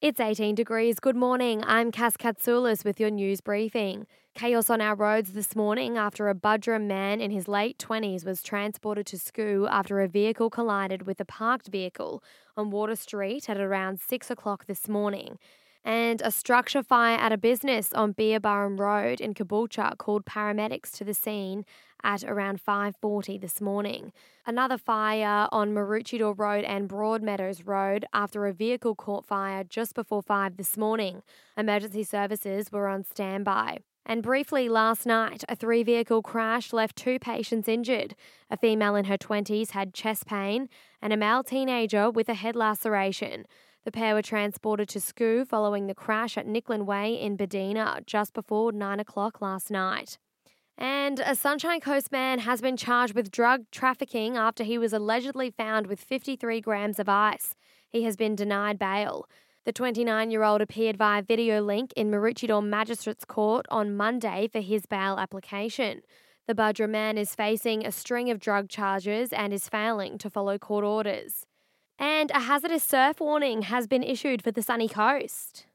It's 18 degrees. Good morning. I'm Cass Katsoulis with your news briefing. Chaos on our roads this morning after a Buderim man in his late 20s was transported to school after a vehicle collided with a parked vehicle on Water Street at around 6 o'clock this morning. And a structure fire at a business on Beerburrum Road in Caboolture called paramedics to the scene at around 5:40 this morning. Another fire on Maroochydore Road and Broadmeadows Road after a vehicle caught fire just before 5 this morning. Emergency services were on standby. And briefly last night, a three vehicle crash left two patients injured. A female in her 20s had chest pain, and a male teenager with a head laceration. The pair were transported to school following the crash at Nicklin Way in Buddina just before 9 o'clock last night. And a Sunshine Coast man has been charged with drug trafficking after he was allegedly found with 53 grams of ice. He has been denied bail. The 29 year old appeared via video link in Maroochydore Magistrates Court on Monday for his bail application. The Buderim man is facing a string of drug charges and is failing to follow court orders. And a hazardous surf warning has been issued for the sunny coast.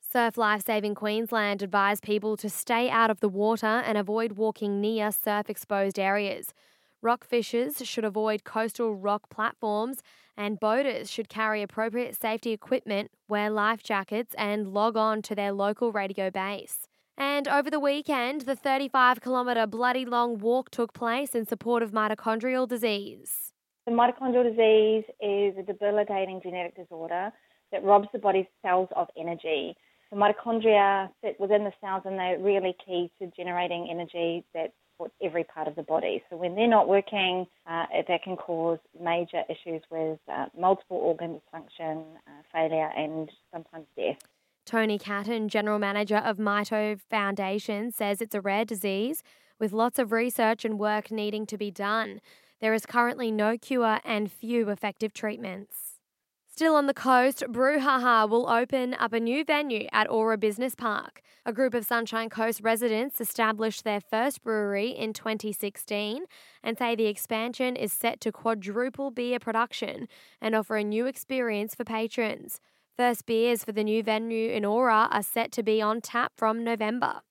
Surf Life Saving Queensland advised people to stay out of the water and avoid walking near surf exposed areas. Rock fishers should avoid coastal rock platforms, and boaters should carry appropriate safety equipment, wear life jackets, and log on to their local radio base. And over the weekend, the 35 kilometre bloody long walk took place in support of mitochondrial disease. The mitochondrial disease is a debilitating genetic disorder that robs the body's cells of energy. The mitochondria sit within the cells and they're really key to generating energy that supports every part of the body. So when they're not working, uh, that can cause major issues with uh, multiple organ dysfunction, uh, failure, and sometimes death. Tony Catton, General Manager of Mito Foundation, says it's a rare disease with lots of research and work needing to be done. There is currently no cure and few effective treatments. Still on the coast, Brouhaha will open up a new venue at Aura Business Park. A group of Sunshine Coast residents established their first brewery in 2016 and say the expansion is set to quadruple beer production and offer a new experience for patrons. First beers for the new venue in Aura are set to be on tap from November.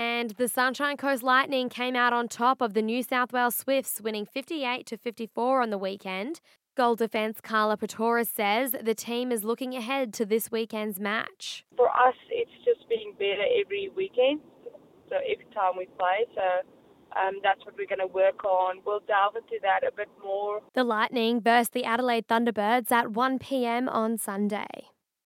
And the Sunshine Coast Lightning came out on top of the New South Wales Swifts, winning 58 to 54 on the weekend. Goal defence Karla Pretorius says the team is looking ahead to this weekend's match. For us, it's just being better every weekend, so every time we play. So um, that's what we're going to work on. We'll delve into that a bit more. The Lightning versus the Adelaide Thunderbirds at 1 pm on Sunday.